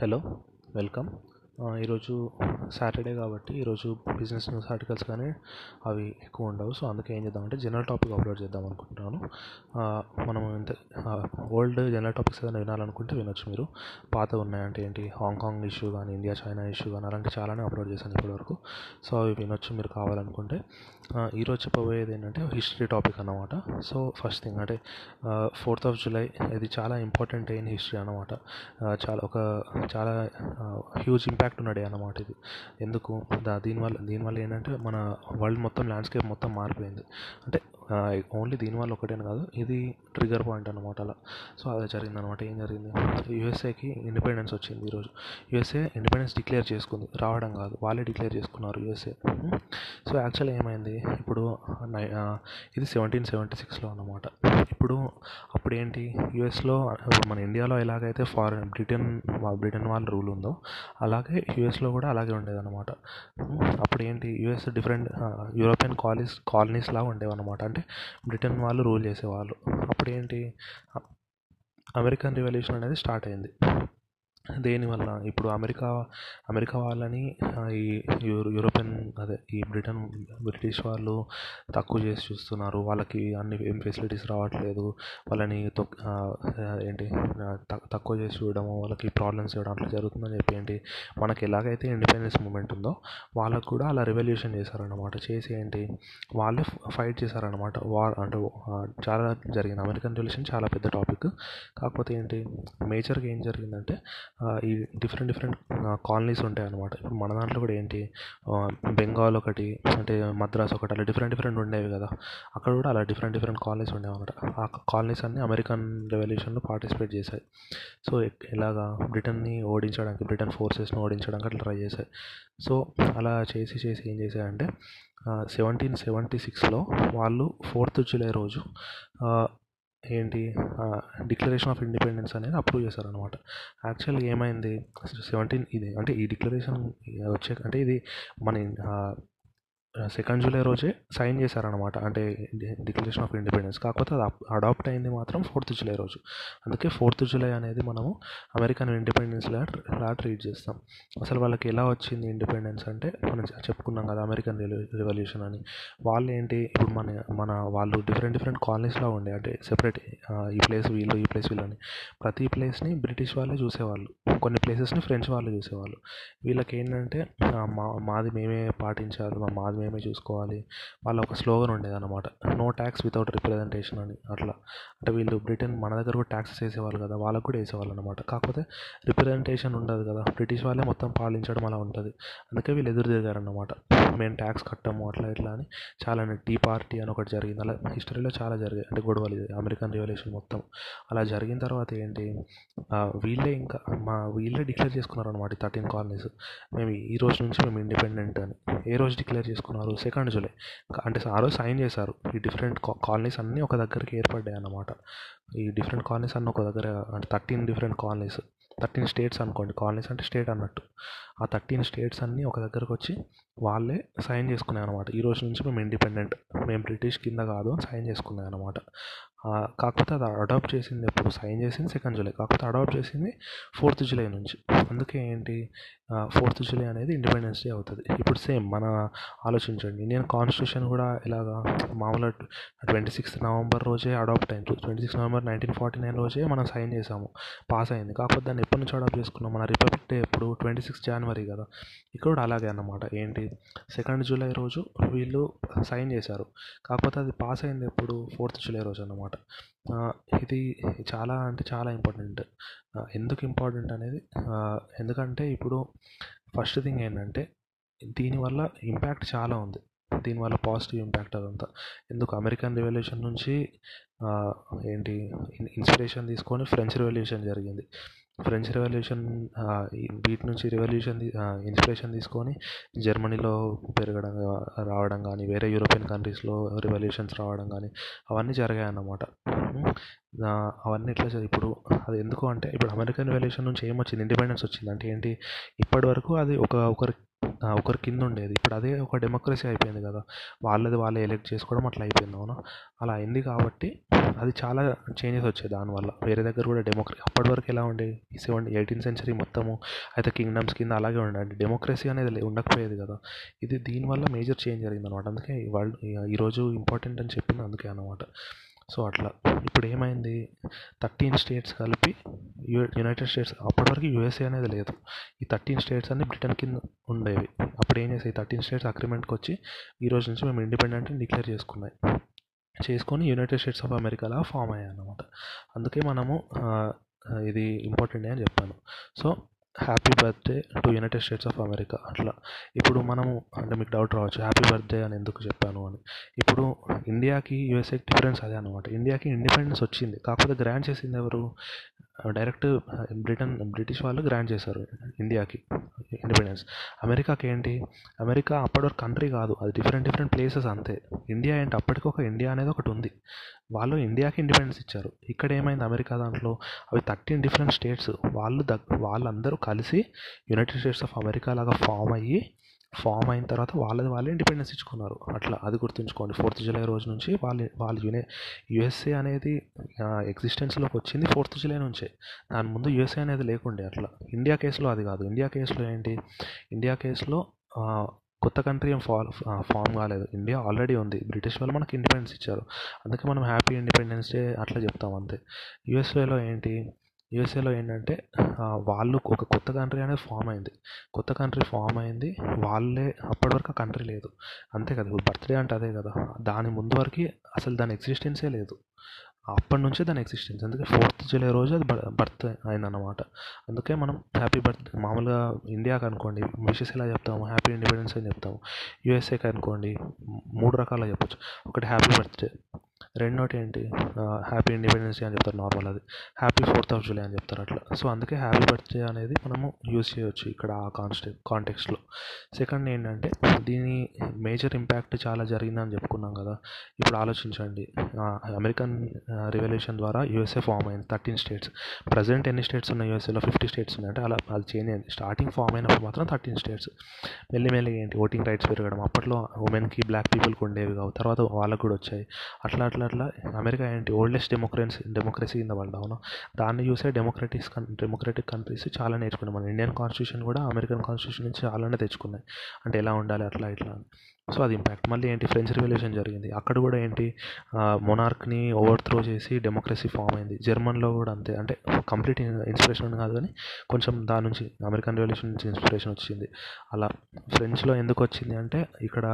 hello welcome. ఈరోజు Saturday కాబట్టి ఈరోజు బిజినెస్ న్యూస్ ఆర్టికల్స్ కానీ అవి ఎక్కువ ఉండవు. సో అందుకే ఏం చేద్దామంటే జనరల్ టాపిక్ అప్లోడ్ చేద్దాం అనుకుంటున్నాను. మనం ఇంత ఓల్డ్ జనరల్ టాపిక్స్ ఏదైనా వినాలనుకుంటే వినొచ్చు మీరు. పాత ఉన్నాయంటే ఏంటి? హాంకాంగ్ ఇష్యూ కానీ ఇండియా చైనా ఇష్యూ కానీ అలాంటి చాలానే అప్లోడ్ చేశాను ఇప్పటివరకు సో అవి వినొచ్చు మీరు కావాలనుకుంటే. ఈరోజు చెప్పబోయేది ఏంటంటే హిస్టరీ టాపిక్ అన్నమాట. సో ఫస్ట్ థింగ్ అంటే ఫోర్త్ ఆఫ్ జూలై ఇది చాలా ఇంపార్టెంట్ అయిన హిస్టరీ అన్నమాట. చాలా ఒక చాలా హ్యూజ్ ఇంపాక్ట్ ఉన్న డే అన్నమాట ఇది. ఎందుకు? దా దీనివల్ల దీనివల్ల ఏంటంటే మన వరల్డ్ మొత్తం ల్యాండ్స్కేప్ మొత్తం మారిపోయింది. అంటే ఓన్లీ దీనివల్ల ఒకటేని కాదు ఇది ట్రిగర్ పాయింట్ అనమాట అలా. సో అది జరిగింది అనమాట ఏం జరిగింది? యూఎస్ఏకి ఇండిపెండెన్స్ వచ్చింది ఈరోజు యూఎస్ఏ ఇండిపెండెన్స్ డిక్లేర్ చేసుకుంది. రావడం కాదు వాళ్ళే డిక్లేర్ చేసుకున్నారు యూఎస్ఏ. సో యాక్చువల్ ఏమైంది? ఇప్పుడు ఇది సెవెంటీన్ సెవెంటీ సిక్స్లో అన్నమాట. అప్పుడు అప్పుడు ఏంటి యుఎస్లో మన ఇండియాలో ఎలాగైతే ఫారెన్ బ్రిటన్ బ్రిటన్ వాళ్ళ రూల్ ఉందో అలాగే యుఎస్లో కూడా అలాగే ఉండేదన్నమాట. అప్పుడు ఏంటి US different European colonies colonies లాగా ఉండేవి అంటే బ్రిటన్ వాళ్ళు రూల్ చేసేవాళ్ళు. అప్పుడు ఏంటి అమెరికన్ రివల్యూషన్ అనేది స్టార్ట్ అయింది. దేనివల్ల? ఇప్పుడు అమెరికా అమెరికా వాళ్ళని ఈ యూరోపియన్ అదే ఈ బ్రిటన్ బ్రిటిష్ వాళ్ళు తక్కువ చేసి చూస్తున్నారు. వాళ్ళకి అన్ని ఏం ఫెసిలిటీస్ రావట్లేదు. వాళ్ళని ఏంటి తక్కువ చేసి చూడడము వాళ్ళకి ప్రాబ్లమ్స్ ఇవ్వడం అట్లా జరుగుతుందని చెప్పి ఏంటి మనకి ఎలాగైతే ఇండిపెండెన్స్ మూమెంట్ ఉందో వాళ్ళకు కూడా అలా రెవల్యూషన్ చేశారన్నమాట. చేసి ఏంటి వాళ్ళే ఫైట్ చేశారనమాట వార్ అంటే చాలా జరిగింది. అమెరికన్ రెవల్యూషన్ చాలా పెద్ద టాపిక్. కాకపోతే ఏంటి మేజర్గా ఏం జరిగిందంటే ఈ డిఫరెంట్ డిఫరెంట్ కాలనీస్ ఉంటాయి అనమాట ఇప్పుడు మన దాంట్లో కూడా ఏంటి బెంగాల్ ఒకటి అంటే మద్రాస్ ఒకటి అలా డిఫరెంట్ డిఫరెంట్ ఉండేవి కదా. అక్కడ కూడా అలా డిఫరెంట్ డిఫరెంట్ కాలనీస్ ఉండేవి అనమాట ఆ కాలనీస్ అన్నీ అమెరికన్ రెవల్యూషన్లో పార్టిసిపేట్ చేశాయి. సో ఎలాగా బ్రిటన్ని ఓడించడానికి బ్రిటన్ ఫోర్సెస్ని ఓడించడానికి అట్లా ట్రై చేశాయి. సో అలా చేసి చేసి ఏం చేశాయంటే సెవెంటీన్ సెవెంటీ సిక్స్లో వాళ్ళు ఫోర్త్ జూలై రోజు ఏంటి? డిక్లరేషన్ ఆఫ్ ఇండిపెండెన్స్ అనేది అప్రూవ్ చేశారనమాట యాక్చువల్గా ఏమైంది? సెవెంటీన్ ఇది అంటే ఈ డిక్లరేషన్ వచ్చే అంటే ఇది మన సెకండ్ జూలై రోజే సైన్ చేశారనమాట అంటే డిక్లరేషన్ ఆఫ్ ఇండిపెండెన్స్ కాకపోతే అది అడాప్ట్ అయింది మాత్రం ఫోర్త్ జూలై రోజు. అందుకే ఫోర్త్ జూలై అనేది మనము అమెరికన్ ఇండిపెండెన్స్ లా లా ట్రీట్ చేస్తాం. అసలు వాళ్ళకి ఎలా వచ్చింది ఇండిపెండెన్స్ అంటే మనం చెప్పుకున్నాం కదా అమెరికన్ రెవల్యూషన్ అని. వాళ్ళు ఏంటి ఇప్పుడు మన మన వాళ్ళు డిఫరెంట్ డిఫరెంట్ కాలనీస్లో ఉండే. అంటే సెపరేట్ ఈ ప్లేస్ వీళ్ళు ఈ ప్లేస్ వీళ్ళు అని. ప్రతి ప్లేస్ని బ్రిటిష్ వాళ్ళే చూసేవాళ్ళు. కొన్ని ప్లేసెస్ని ఫ్రెంచ్ వాళ్ళు చూసేవాళ్ళు. వీళ్ళకి ఏంటంటే మా మాది మేమే పాటించాలి మా మాది మేమే చూసుకోవాలి. వాళ్ళ ఒక స్లోగన్ ఉండేదన్నమాట. నో ట్యాక్స్ వితౌట్ రిప్రజెంటేషన్ అని అట్లా. అంటే వీళ్ళు బ్రిటన్ మన దగ్గర కూడా ట్యాక్సెస్ వేసేవాళ్ళు కదా వాళ్ళకు కూడా వేసేవాళ్ళు అనమాట కాకపోతే రిప్రజెంటేషన్ ఉండదు కదా బ్రిటిష్ వాళ్ళే మొత్తం పాలించడం అలా ఉంటుంది. అందుకే వీళ్ళు ఎదురు తిరిగారన్నమాట. మేము ట్యాక్స్ కట్టము అట్లా ఇట్లా అని చాలా టీ పార్టీ అని ఒకటి జరిగింది. అలా హిస్టరీలో చాలా జరిగాయి. అంటే గొడవలు ఇది అమెరికన్ రివల్యూషన్ మొత్తం. అలా జరిగిన తర్వాత ఏంటి వీళ్ళే ఇంకా మా వీళ్ళే డిక్లేర్ చేసుకున్నారు అనమాట థర్టీన్ కాలనీస్. మేము ఈ రోజు నుంచి మేము ఇండిపెండెంట్ అని. ఏ రోజు డిక్లేర్ చేసుకున్నారు సెకండ్ జూలై. అంటే ఆ రోజు సైన్ చేశారు. ఈ డిఫరెంట్ కాలనీస్ అన్నీ ఒక దగ్గరికి ఏర్పడ్డాయి అన్నమాట. ఈ డిఫరెంట్ కాలనీస్ అన్నీ ఒక దగ్గర అంటే thirteen different colonies thirteen states అనుకోండి. కాలనీస్ అంటే స్టేట్ అన్నట్టు. ఆ థర్టీన్ స్టేట్స్ అన్నీ ఒక దగ్గరకు వచ్చి వాళ్ళే సైన్ చేసుకున్నాయి అనమాట ఈ రోజు నుంచి మేము ఇండిపెండెంట్ మేము బ్రిటిష్ కింద కాదు అని సైన్ చేసుకున్నాయి అనమాట కాకపోతే అది అడాప్ట్ చేసింది ఎప్పుడు? సైన్ చేసింది సెకండ్ జూలై కాకపోతే అడాప్ట్ చేసింది ఫోర్త్ జూలై నుంచి. అందుకే ఏంటి? ఫోర్త్ జూలై అనేది ఇండిపెండెన్స్ డే అవుతుంది. ఇప్పుడు సేమ్ మన ఆలోచించండి. ఇండియన్ కాన్స్టిట్యూషన్ కూడా ఇలాగా మామూలుగా ట్వంటీ సిక్స్త్ నవంబర్ రోజే అడాప్ట్ అయింది twenty six November nineteen forty nine రోజే మనం సైన్ చేసాము పాస్ అయింది. కాకపోతే దాన్ని ఎప్పటి నుంచి అడాప్ట్ చేసుకున్నాం. మన రిపబ్లిక్ డే ఎప్పుడు? ట్వంటీ సిక్స్ జనవరి కదా. ఇక్కడ కూడా అలాగే అన్నమాట. ఏంటి? సెకండ్ జూలై రోజు వీళ్ళు సైన్ చేశారు. కాకపోతే అది పాస్ అయింది ఎప్పుడు? ఫోర్త్ జూలై రోజు అన్నమాట. ఇది చాలా అంటే చాలా ఇంపార్టెంట్. ఎందుకు ఇంపార్టెంట్ అనేది ఎందుకంటే ఇప్పుడు ఫస్ట్ థింగ్ ఏంటంటే దీనివల్ల ఇంపాక్ట్ చాలా ఉంది. దీనివల్ల పాజిటివ్ ఇంపాక్ట్ అదంతా. ఎందుకు? అమెరికన్ రెవల్యూషన్ నుంచి ఏంటి ఇన్స్పిరేషన్ తీసుకొని ఫ్రెంచ్ రెవల్యూషన్ జరిగింది. ఫ్రెంచ్ రెవల్యూషన్ వీటి నుంచి రెవల్యూషన్ ఇన్స్పిరేషన్ తీసుకొని జర్మనీలో పెరగడం రావడం కానీ వేరే యూరోపియన్ కంట్రీస్లో రెవల్యూషన్స్ రావడం కానీ అవన్నీ జరిగాయి అన్నమాట అవన్నీ ఎట్లా ఇప్పుడు అది ఎందుకు అంటే ఇప్పుడు అమెరికన్ రెవల్యూషన్ నుంచి ఏమొచ్చింది? ఇండిపెండెన్స్ వచ్చింది అంటే ఏంటి? ఇప్పటి వరకు అది ఒక ఒకరి ఒకరి కింద ఉండేది ఇప్పుడు అదే ఒక డెమోక్రసీ అయిపోయింది కదా. వాళ్ళది వాళ్ళే ఎలెక్ట్ చేసుకోవడం అట్లా అయిపోయింది అవునా? అలా అయింది కాబట్టి అది చాలా చేంజెస్ వచ్చాయి దానివల్ల వేరే దగ్గర కూడా డెమోక్రసీ అప్పటి వరకు ఎలా ఉండేది? సెవెన్ ఎయిటీన్ సెంచరీ మొత్తము అయితే కింగ్డమ్స్ కింద అలాగే ఉండే డెమోక్రసీ అనేది లే- ఉండకపోయేది కదా. ఇది దీనివల్ల మేజర్ చేంజ్ జరిగింది అనమాట అందుకే వరల్డ్ ఈరోజు ఇంపార్టెంట్ అని చెప్పింది అందుకే అనమాట సో అట్లా. ఇప్పుడు ఏమైంది? థర్టీన్ స్టేట్స్ కలిపి యు యునైటెడ్ స్టేట్స్ అప్పటి వరకు యూఎస్ఏ అనేది లేదు. ఈ థర్టీన్ స్టేట్స్ అన్ని బ్రిటన్ కింద ఉండేవి. అప్పుడు ఏం చేసాయి థర్టీన్ స్టేట్స్ అగ్రిమెంట్కి వచ్చి ఈ రోజు నుంచి మేము ఇండిపెండెంట్ డిక్లేర్ చేసుకున్నాయి. చేసుకొని యునైటెడ్ స్టేట్స్ ఆఫ్ అమెరికాలా ఫామ్ అయ్యాయి అన్నమాట అందుకే మనము ఇది ఇంపార్టెంట్ అని చెప్పాను. So happy birthday to United States of America అట్లా. ఇప్పుడు మనము అంటే మీకు డౌట్ రావచ్చు హ్యాపీ బర్త్డే అని ఎందుకు చెప్పాను అని. ఇప్పుడు ఇండియాకి యూఎస్ఏకి డిఫరెన్స్ అదే అనమాట ఇండియాకి ఇండిపెండెన్స్ వచ్చింది. కాకపోతే గ్రాంట్ చేసింది ఎవరు? డైరెక్ట్ బ్రిటన్ బ్రిటిష్ వాళ్ళు గ్రాంట్ చేశారు ఇండియాకి ఇండిపెండెన్స్. అమెరికాకి ఏంటి? అమెరికా అప్పటివరకు కంట్రీ కాదు అది డిఫరెంట్ డిఫరెంట్ ప్లేసెస్ అంతే. ఇండియా ఏంటి? అప్పటికి ఒక ఇండియా అనేది ఒకటి ఉంది. వాళ్ళు ఇండియాకి ఇండిపెండెన్స్ ఇచ్చారు. ఇక్కడ ఏమైంది అమెరికా దాంట్లో? అవి థర్టీన్ డిఫరెంట్ స్టేట్స్. వాళ్ళు దగ్ వాళ్ళందరూ కలిసి యునైటెడ్ స్టేట్స్ ఆఫ్ అమెరికా లాగా ఫామ్ అయ్యి ఫామ్ అయిన తర్వాత వాళ్ళది వాళ్ళే ఇండిపెండెన్స్ ఇచ్చుకున్నారు. అట్లా అది గుర్తుంచుకోండి. ఫోర్త్ జూలై రోజు నుంచి వాళ్ళు వాళ్ళు యునే యుఎస్ఏ అనేది ఎగ్జిస్టెన్స్లోకి వచ్చింది ఫోర్త్ జూలై నుంచే. దాని ముందు యుఎస్ఏ అనేది లేకుండే అట్లా. ఇండియా కేసులో అది కాదు. ఇండియా కేసులో ఏంటి? ఇండియా కేసులో కొత్త కంట్రీ ఏం ఫాల్ ఫామ్ కాలేదు. ఇండియా ఆల్రెడీ ఉంది. బ్రిటిష్ వాళ్ళు మనకి ఇండిపెండెన్స్ ఇచ్చారు. అందుకే మనం హ్యాపీ ఇండిపెండెన్స్ డే అట్లా చెప్తాం అంతే. యుఎస్ఏలో ఏంటి? యూఎస్ఏలో ఏంటంటే వాళ్ళు ఒక కొత్త కంట్రీ అనేది ఫామ్ అయింది. కొత్త కంట్రీ ఫామ్ అయింది. వాళ్ళే అప్పటి వరకు ఆ కంట్రీ లేదు. అంతే కదా ఇప్పుడు బర్త్డే అంటే అదే కదా. దాని ముందు వరకు అసలు దాని ఎగ్జిస్టెన్సే లేదు. అప్పటి నుంచే దాని ఎగ్జిస్టెన్స్ అందుకే ఫోర్త్ జూలై రోజు అది బర్త్ అయిందన్నమాట. అందుకే మనం హ్యాపీ బర్త్ మామూలుగా ఇండియాకి అనుకోండి విషెస్ ఎలా చెప్తాము? హ్యాపీ ఇండిపెండెన్స్ అని చెప్తాము. యూఎస్ఏకి అనుకోండి మూడు రకాల చెప్పొచ్చు. ఒకటి హ్యాపీ బర్త్డే రెండోటి ఏంటి? హ్యాపీ ఇండిపెండెన్స్ డే అని చెప్తారు నార్మల్ అది. హ్యాపీ ఫోర్త్ ఆఫ్ జూలై అని చెప్తారు అట్లా. సో అందుకే హ్యాపీ బర్త్డే అనేది మనము యూజ్ చేయవచ్చు ఇక్కడ ఆ కాన్స్టె కాంటెక్స్లో సెకండ్ ఏంటంటే దీని మేజర్ ఇంపాక్ట్ చాలా జరిగిందని చెప్పుకున్నాం కదా. ఇప్పుడు ఆలోచించండి. అమెరికన్ రివల్యూషన్ ద్వారా యూఎస్ఏ ఫామ్ అయింది థర్టీన్ స్టేట్స్. ప్రజెంట్ ఎన్ని స్టేట్స్ ఉన్నాయి యూఎస్ఏలో? ఫిఫ్టీ స్టేట్స్ ఉన్నాయంటే అలా అది చేంజ్ అయింది. స్టార్టింగ్ ఫామ్ అయినప్పుడు మాత్రం థర్టీన్ స్టేట్స్. మెల్లిమెల్లిగా ఏంటి? ఓటింగ్ రైట్స్ పెరగడం. అప్పట్లో ఉమెన్కి బ్లాక్ పీపుల్కి ఉండేవి కావు. తర్వాత వాళ్ళకు కూడా వచ్చాయి. అట్లా అట్లా పర్టికులర్లో అమెరికా ఏంటి ఓల్డెస్ట్ డెమోక్రసీ డెమోక్రసీ కింద వాళ్ళు అవును. దాన్ని చూసే డెమోక్రటిక్స్ డెమోక్రటిక్ కంట్రీస్ చాలా నేర్చుకున్నాం మన. ఇండియన్ కాన్స్టిట్యూషన్ కూడా అమెరికన్ కాన్స్టిట్యూషన్ నుంచి చాలానే తెచ్చుకున్నాయి. అంటే ఎలా ఉండాలి అట్లా ఇట్లా అని. సో అది ఇంపాక్ట్ మళ్ళీ ఏంటి? ఫ్రెంచ్ రివల్యూషన్ జరిగింది. అక్కడ కూడా ఏంటి? మొనార్క్ని ఓవర్ త్రో చేసి డెమోక్రసీ ఫామ్ అయింది. జర్మన్లో కూడా అంతే. అంటే కంప్లీట్ ఇన్స్పిరేషన్ కాదు కానీ కొంచెం దాని నుంచి అమెరికన్ రెవల్యూషన్ నుంచి ఇన్స్పిరేషన్ వచ్చింది. అలా ఫ్రెంచ్లో ఎందుకు వచ్చింది అంటే ఇక్కడ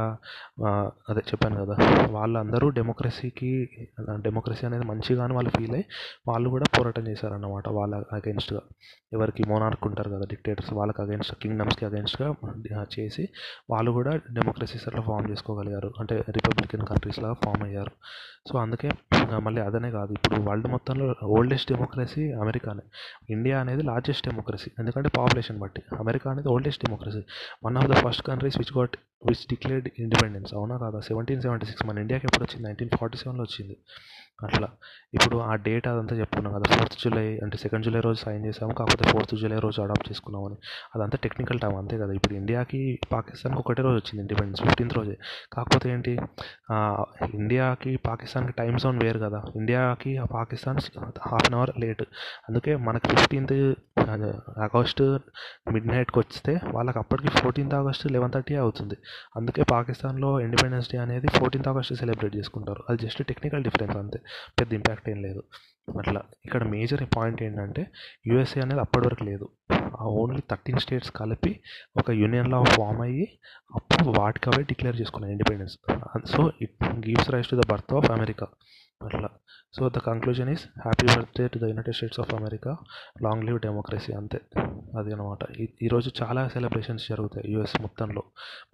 అదే చెప్పాను కదా వాళ్ళందరూ డెమోక్రసీకి డెమోక్రసీ అనేది మంచిగాను వాళ్ళు ఫీల్ అయ్యి వాళ్ళు కూడా పోరాటం చేశారన్నమాట వాళ్ళ అగెన్స్ట్గా ఎవరికి మోనార్క్ ఉంటారు కదా డిక్టేటర్స్ వాళ్ళకి అగెన్స్ట్ కింగ్డమ్స్కి అగెన్స్ట్గా చేసి వాళ్ళు కూడా డెమోక్రసీస్ ఫామ్ చేసుకోగలిగారు. అంటే రిపబ్లికన్ కంట్రీస్ లాగా ఫామ్ అయ్యారు. సో అందుకే మళ్ళీ అదనే కాదు. ఇప్పుడు వరల్డ్ మొత్తంలో ఓల్డెస్ట్ డెమోక్రసీ అమెరికానే. ఇండియా అనేది లార్జెస్ట్ డెమోక్రసీ ఎందుకంటే పాపులేషన్ బట్టి. అమెరికా అనేది oldest democracy one of the first countries which got which declared independence అవునా కాదా సెవెంటీన్ సెవెంటీ సిక్స్ మన ఇండియాకి ఎప్పుడు వచ్చింది నైన్టీన్ ఫార్టీ సెవెన్లో వచ్చింది. అట్లా. ఇప్పుడు ఆ డేట్ అదంతా చెప్పుకున్నాం కదా ఫోర్త్ జూలై అంటే సెకండ్ జూలై రోజు సైన్ చేసాము కాకపోతే ఫోర్త్ జూలై రోజు అడాప్ట్ చేసుకున్నామని. అదంతా టెక్నికల్ టైం అంతే కదా. ఇప్పుడు ఇండియాకి పాకిస్తాన్కి ఒకటే రోజు వచ్చింది ఇండిపెండెన్స్ ఫిఫ్టీన్త్ రోజే. కాకపోతే ఏంటి? ఇండియాకి పాకిస్తాన్కి టైం జోన్ వేరు కదా. ఇండియాకి Pakistan half an hour late అందుకే మనకి ఫిఫ్టీన్త్ ఆగస్టు మిడ్ నైట్కి వస్తే వాళ్ళకి అప్పటికి ఫోర్టీన్త్ ఆగస్ట్ లెవెన్ థర్టీ అవుతుంది. అందుకే పాకిస్తాన్లో ఇండిపెండెన్స్ డే అనేది ఫోర్టీన్త్ ఆగస్ట్ సెలబ్రేట్ చేసుకుంటారు. అది జస్ట్ టెక్నికల్ డిఫరెన్స్ అంతే. పెద్ద ఇంపాక్ట్ ఏం లేదు. అట్లా ఇక్కడ మేజర్ పాయింట్ ఏంటంటే యూఎస్ఏ అనేది అప్పటి వరకు లేదు. ఓన్లీ థర్టీన్ స్టేట్స్ కలిపి ఒక యూనియన్లో ఫామ్ అయ్యి అప్పుడు వాటికి అవే డిక్లేర్ చేసుకున్నాయి independence so it gives rise to the birth of America అట్లా. So the conclusion is happy birthday to the United States of America. Long live democracy అంతే. అది అనమాట. ఈరోజు చాలా సెలబ్రేషన్స్ జరుగుతాయి యూఎస్ మొత్తంలో.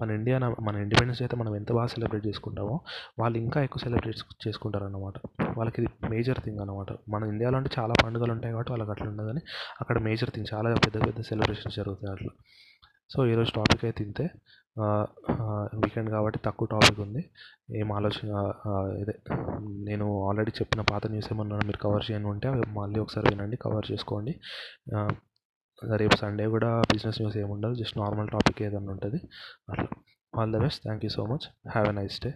మన ఇండియా మన ఇండిపెండెన్స్ అయితే మనం ఎంత బాగా సెలబ్రేట్ చేసుకుంటామో వాళ్ళు ఇంకా ఎక్కువ సెలబ్రేట్ చేసుకుంటారు వాళ్ళకి ఇది మేజర్ థింగ్ అనమాట. మన ఇండియాలో అంటే చాలా పండుగలు ఉంటాయి కాబట్టి వాళ్ళకి అట్లా ఉండదు కానీ అక్కడ మేజర్ థింగ్. చాలా పెద్ద పెద్ద సెలబ్రేషన్స్ జరుగుతాయి అట్లా. సో ఈరోజు టాపిక్ అయితే ఇంతే. వీకెండ్ కాబట్టి తక్కువ టాపిక్ ఉంది. ఏం ఆలోచన ఇదే. నేను ఆల్రెడీ చెప్పిన పాత న్యూస్ ఏమన్నా మీరు కవర్ చేయని ఉంటే మళ్ళీ ఒకసారి వినండి కవర్ చేసుకోండి. రేపు సండే కూడా బిజినెస్ న్యూస్ ఏముండదు జస్ట్ నార్మల్ టాపిక్ ఏదైనా ఉంటుంది. అట్లా. All the best thank you so much have a nice day